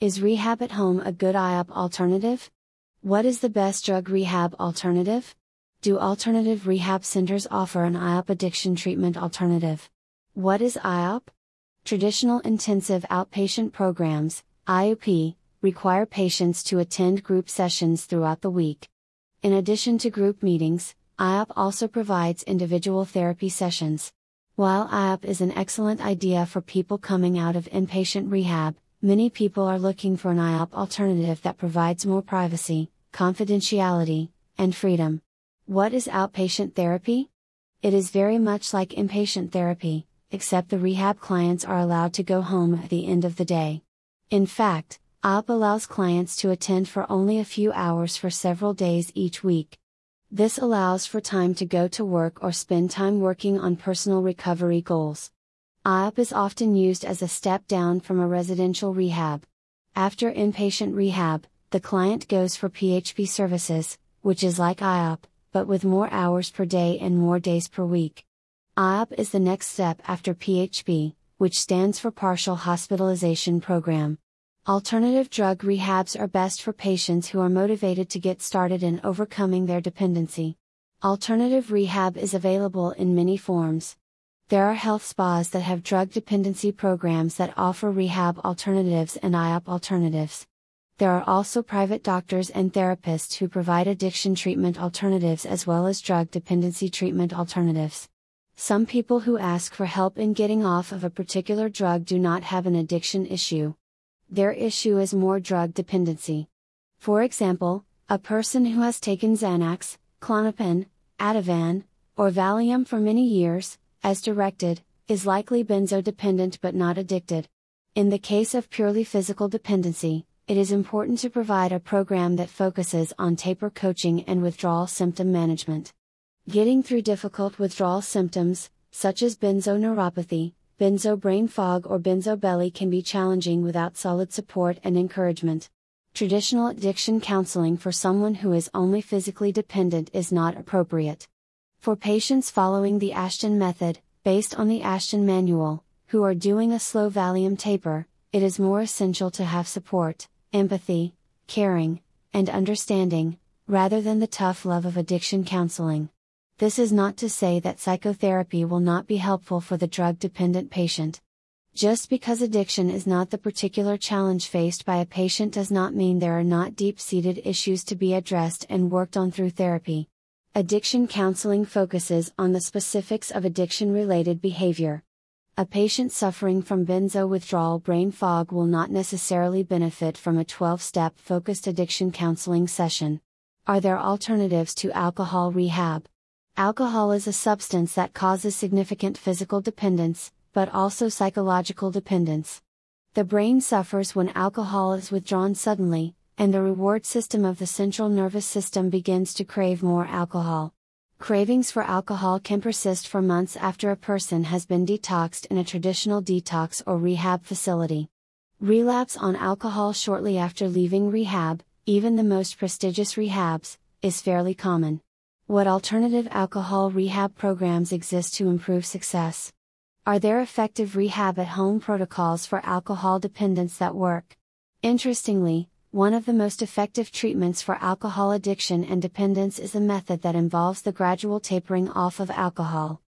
Is rehab at home a good IOP alternative? What is the best drug rehab alternative? Do alternative rehab centers offer an IOP addiction treatment alternative? What is IOP? Traditional intensive outpatient programs, IOP, require patients to attend group sessions throughout the week. In addition to group meetings, IOP also provides individual therapy sessions. While IOP is an excellent idea for people coming out of inpatient rehab, many people are looking for an IOP alternative that provides more privacy, confidentiality, and freedom. What is outpatient therapy? It is very much like inpatient therapy, except the rehab clients are allowed to go home at the end of the day. In fact, IOP allows clients to attend for only a few hours for several days each week. This allows for time to go to work or spend time working on personal recovery goals. IOP is often used as a step down from a residential rehab. After inpatient rehab, the client goes for PHP services, which is like IOP, but with more hours per day and more days per week. IOP is the next step after PHP, which stands for Partial Hospitalization Program. Alternative drug rehabs are best for patients who are motivated to get started in overcoming their dependency. Alternative rehab is available in many forms. There are health spas that have drug dependency programs that offer rehab alternatives and IOP alternatives. There are also private doctors and therapists who provide addiction treatment alternatives as well as drug dependency treatment alternatives. Some people who ask for help in getting off of a particular drug do not have an addiction issue. Their issue is more drug dependency. For example, a person who has taken Xanax, Klonopin, Ativan, or Valium for many years, as directed, is likely benzodependent but not addicted. In the case of purely physical dependency, it is important to provide a program that focuses on taper coaching and withdrawal symptom management. Getting through difficult withdrawal symptoms, such as benzoneuropathy, benzo brain fog, or benzo belly, can be challenging without solid support and encouragement. Traditional addiction counseling for someone who is only physically dependent is not appropriate. For patients following the Ashton method, based on the Ashton manual, who are doing a slow Valium taper, it is more essential to have support empathy, caring, and understanding, rather than the tough love of addiction counseling. This is not to say that psychotherapy will not be helpful for the drug dependent patient. Just because addiction is not the particular challenge faced by a patient does not mean there are not deep seated issues to be addressed and worked on through therapy. Addiction counseling focuses on the specifics of addiction related behavior. A patient suffering from benzo withdrawal brain fog will not necessarily benefit from a 12 step focused addiction counseling session. Are there alternatives to alcohol rehab? Alcohol is a substance that causes significant physical dependence, but also psychological dependence. The brain suffers when alcohol is withdrawn suddenly, and the reward system of the central nervous system begins to crave more alcohol. Cravings for alcohol can persist for months after a person has been detoxed in a traditional detox or rehab facility. Relapse on alcohol shortly after leaving rehab, even the most prestigious rehabs, is fairly common. What alternative alcohol rehab programs exist to improve success? Are there effective rehab at home protocols for alcohol dependence that work? Interestingly, one of the most effective treatments for alcohol addiction and dependence is a method that involves the gradual tapering off of alcohol.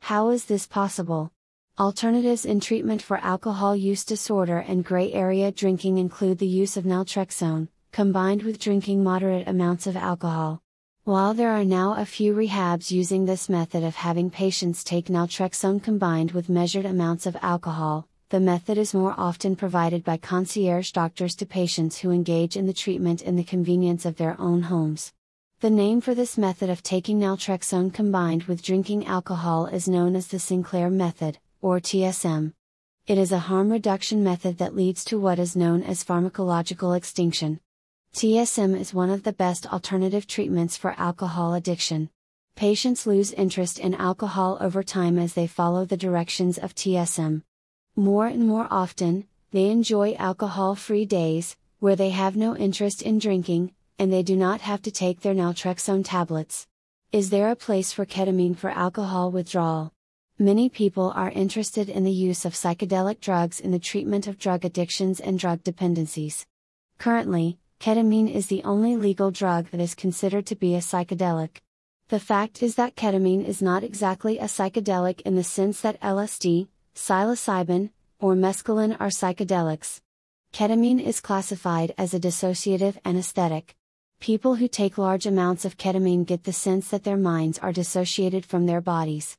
How is this possible? Alternatives in treatment for alcohol use disorder and gray area drinking include the use of naltrexone, combined with drinking moderate amounts of alcohol. While there are now a few rehabs using this method of having patients take naltrexone combined with measured amounts of alcohol, the method is more often provided by concierge doctors to patients who engage in the treatment in the convenience of their own homes. The name for this method of taking naltrexone combined with drinking alcohol is known as the Sinclair method, or TSM. It is a harm reduction method that leads to what is known as pharmacological extinction. TSM is one of the best alternative treatments for alcohol addiction. Patients lose interest in alcohol over time as they follow the directions of TSM. More and more often, they enjoy alcohol free days, where they have no interest in drinking, and they do not have to take their naltrexone tablets. Is there a place for ketamine for alcohol withdrawal? Many people are interested in the use of psychedelic drugs in the treatment of drug addictions and drug dependencies. Currently, ketamine is the only legal drug that is considered to be a psychedelic. The fact is that ketamine is not exactly a psychedelic in the sense that LSD, psilocybin, or mescaline are psychedelics. Ketamine is classified as a dissociative anesthetic. People who take large amounts of ketamine get the sense that their minds are dissociated from their bodies.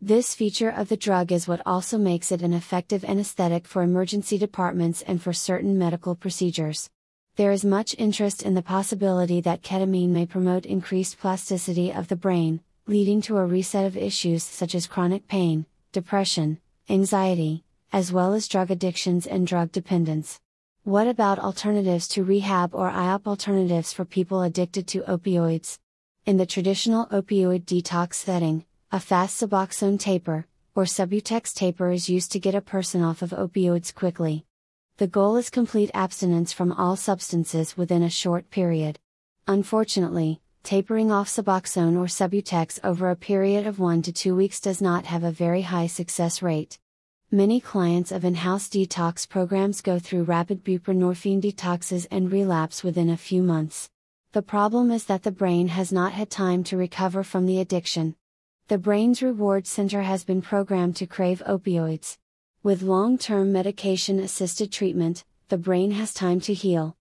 This feature of the drug is what also makes it an effective anesthetic for emergency departments and for certain medical procedures. There is much interest in the possibility that ketamine may promote increased plasticity of the brain, leading to a reset of issues such as chronic pain, depression, anxiety, as well as drug addictions and drug dependence. What about alternatives to rehab or IOP alternatives for people addicted to opioids? In the traditional opioid detox setting, a fast Suboxone taper, or Subutex taper is used to get a person off of opioids quickly. The goal is complete abstinence from all substances within a short period. Unfortunately, tapering off Suboxone or Subutex over a period of 1 to 2 weeks does not have a very high success rate. Many clients of in house detox programs go through rapid buprenorphine detoxes and relapse within a few months. The problem is that the brain has not had time to recover from the addiction. The brain's reward center has been programmed to crave opioids. With long term medication assisted treatment, the brain has time to heal.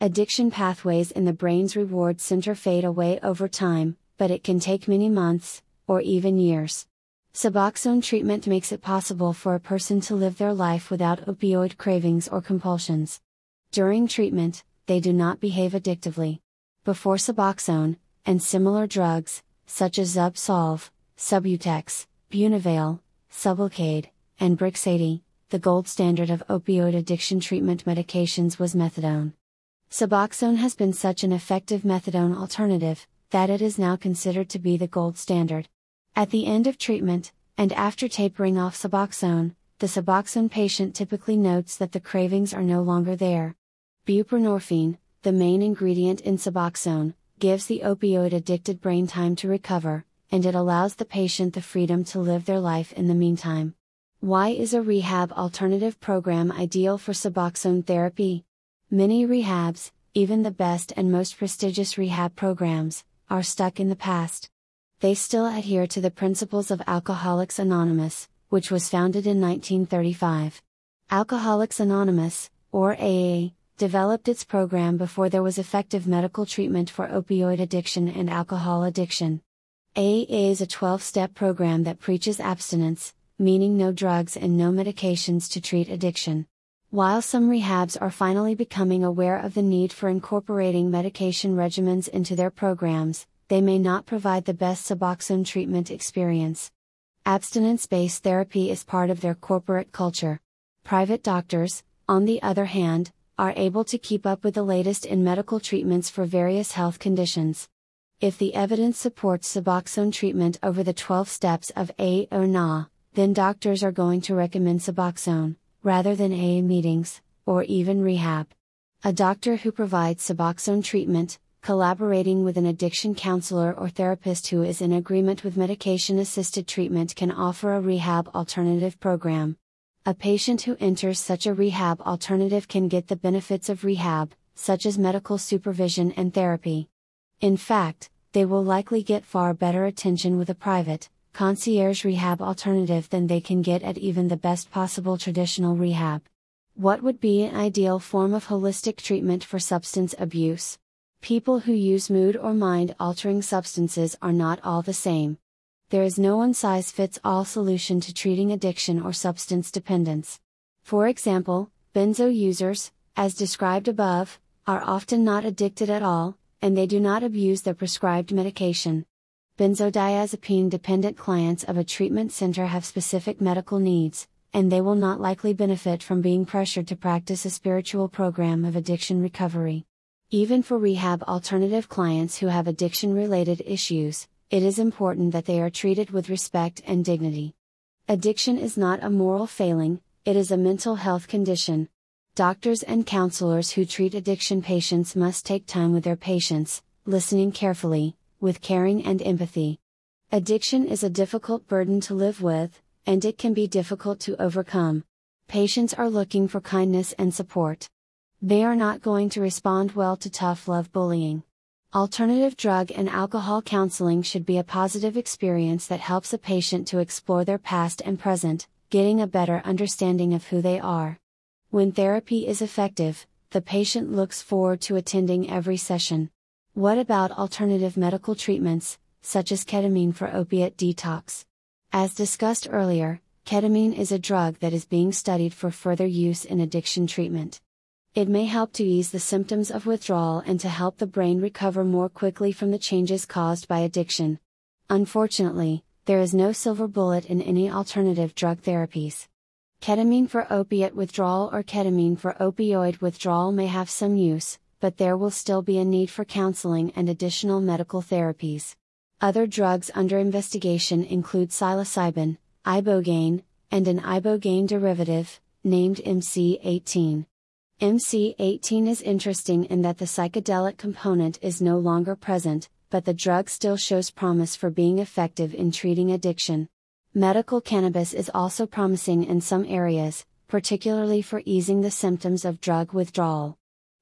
Addiction pathways in the brain's reward center fade away over time, but it can take many months, or even years. Suboxone treatment makes it possible for a person to live their life without opioid cravings or compulsions. During treatment, they do not behave addictively. Before Suboxone, and similar drugs, such as Zubsolv, Subutex, Bunavail, Sublocade, and Brixadi, the gold standard of opioid addiction treatment medications was methadone. Suboxone has been such an effective methadone alternative, that it is now considered to be the gold standard. At the end of treatment, and after tapering off Suboxone, the Suboxone patient typically notes that the cravings are no longer there. Buprenorphine, the main ingredient in Suboxone, gives the opioid addicted brain time to recover, and it allows the patient the freedom to live their life in the meantime. Why is a rehab alternative program ideal for Suboxone therapy? Many rehabs, even the best and most prestigious rehab programs, are stuck in the past they still adhere to the principles of Alcoholics Anonymous, which was founded in 1935. Alcoholics Anonymous, or AA, developed its program before there was effective medical treatment for opioid addiction and alcohol addiction. AA is a 12 step program that preaches abstinence, meaning no drugs and no medications to treat addiction. While some rehabs are finally becoming aware of the need for incorporating medication regimens into their programs, they may not provide the best Suboxone treatment experience. Abstinence based therapy is part of their corporate culture. Private doctors, on the other hand, are able to keep up with the latest in medical treatments for various health conditions. If the evidence supports Suboxone treatment over the 12 steps of A or NA, then doctors are going to recommend Suboxone, rather than AA meetings, or even rehab. A doctor who provides Suboxone treatment, collaborating with an addiction counselor or therapist who is in agreement with medication assisted treatment can offer a rehab alternative program. A patient who enters such a rehab alternative can get the benefits of rehab, such as medical supervision and therapy. In fact, they will likely get far better attention with a private, concierge rehab alternative than they can get at even the best possible traditional rehab. What would be an ideal form of holistic treatment for substance abuse? People who use mood or mind altering substances are not all the same. There is no one size fits all solution to treating addiction or substance dependence. For example, benzo users, as described above, are often not addicted at all, and they do not abuse their prescribed medication. Benzodiazepine dependent clients of a treatment center have specific medical needs, and they will not likely benefit from being pressured to practice a spiritual program of addiction recovery. Even for rehab alternative clients who have addiction related issues, it is important that they are treated with respect and dignity. Addiction is not a moral failing, it is a mental health condition. Doctors and counselors who treat addiction patients must take time with their patients, listening carefully, with caring and empathy. Addiction is a difficult burden to live with, and it can be difficult to overcome. Patients are looking for kindness and support. They are not going to respond well to tough love bullying. Alternative drug and alcohol counseling should be a positive experience that helps a patient to explore their past and present, getting a better understanding of who they are. When therapy is effective, the patient looks forward to attending every session. What about alternative medical treatments, such as ketamine for opiate detox? As discussed earlier, ketamine is a drug that is being studied for further use in addiction treatment. It may help to ease the symptoms of withdrawal and to help the brain recover more quickly from the changes caused by addiction. Unfortunately, there is no silver bullet in any alternative drug therapies. Ketamine for opiate withdrawal or ketamine for opioid withdrawal may have some use, but there will still be a need for counseling and additional medical therapies. Other drugs under investigation include psilocybin, ibogaine, and an ibogaine derivative, named MC18. MC18 is interesting in that the psychedelic component is no longer present, but the drug still shows promise for being effective in treating addiction. Medical cannabis is also promising in some areas, particularly for easing the symptoms of drug withdrawal.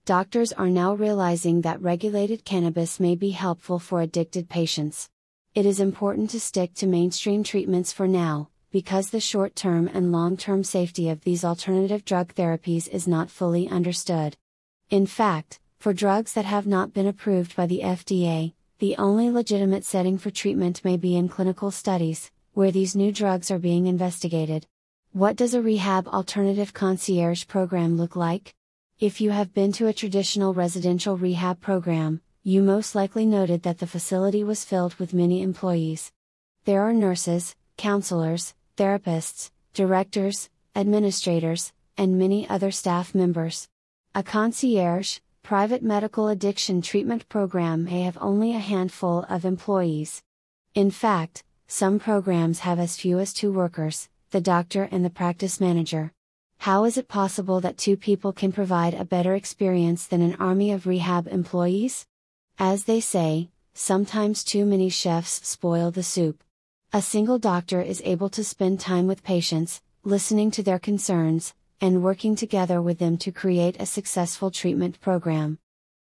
Doctors are now realizing that regulated cannabis may be helpful for addicted patients. It is important to stick to mainstream treatments for now, because the short term and long term safety of these alternative drug therapies is not fully understood. In fact, for drugs that have not been approved by the FDA, the only legitimate setting for treatment may be in clinical studies, where these new drugs are being investigated. What does a rehab alternative concierge program look like? If you have been to a traditional residential rehab program, you most likely noted that the facility was filled with many employees. There are nurses, counselors, therapists, directors, administrators, and many other staff members. A concierge, private medical addiction treatment program may have only a handful of employees. In fact, some programs have as few as two workers, the doctor and the practice manager. How is it possible that two people can provide a better experience than an army of rehab employees? As they say, sometimes too many chefs spoil the soup. A single doctor is able to spend time with patients, listening to their concerns, and working together with them to create a successful treatment program.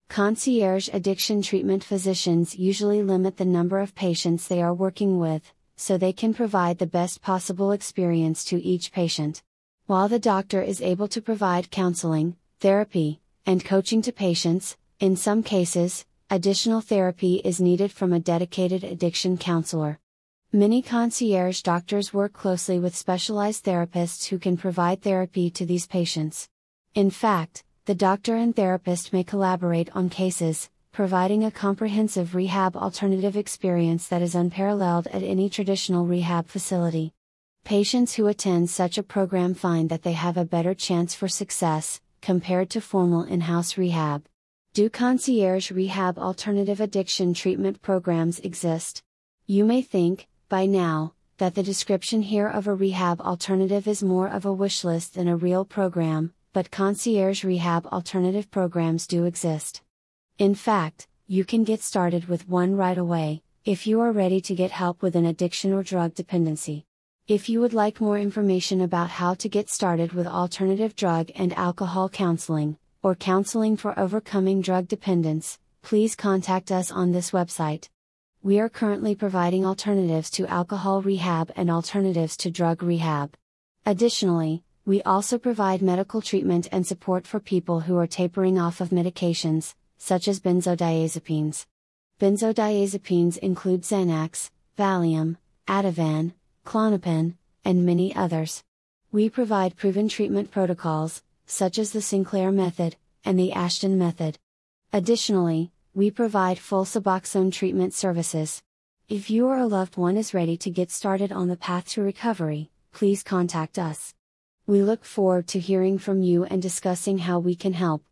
Concierge addiction treatment physicians usually limit the number of patients they are working with, so they can provide the best possible experience to each patient. While the doctor is able to provide counseling, therapy, and coaching to patients, in some cases, additional therapy is needed from a dedicated addiction counselor. Many concierge doctors work closely with specialized therapists who can provide therapy to these patients. In fact, the doctor and therapist may collaborate on cases, providing a comprehensive rehab alternative experience that is unparalleled at any traditional rehab facility. Patients who attend such a program find that they have a better chance for success, compared to formal in house rehab. Do concierge rehab alternative addiction treatment programs exist? You may think, by now, that the description here of a rehab alternative is more of a wish list than a real program, but concierge rehab alternative programs do exist. In fact, you can get started with one right away, if you are ready to get help with an addiction or drug dependency. If you would like more information about how to get started with alternative drug and alcohol counseling, or counseling for overcoming drug dependence, please contact us on this website. We are currently providing alternatives to alcohol rehab and alternatives to drug rehab. Additionally, we also provide medical treatment and support for people who are tapering off of medications, such as benzodiazepines. Benzodiazepines include Xanax, Valium, Ativan, Klonopin, and many others. We provide proven treatment protocols, such as the Sinclair method, and the Ashton method. Additionally, we provide full Suboxone treatment services. If you or a loved one is ready to get started on the path to recovery, please contact us. We look forward to hearing from you and discussing how we can help.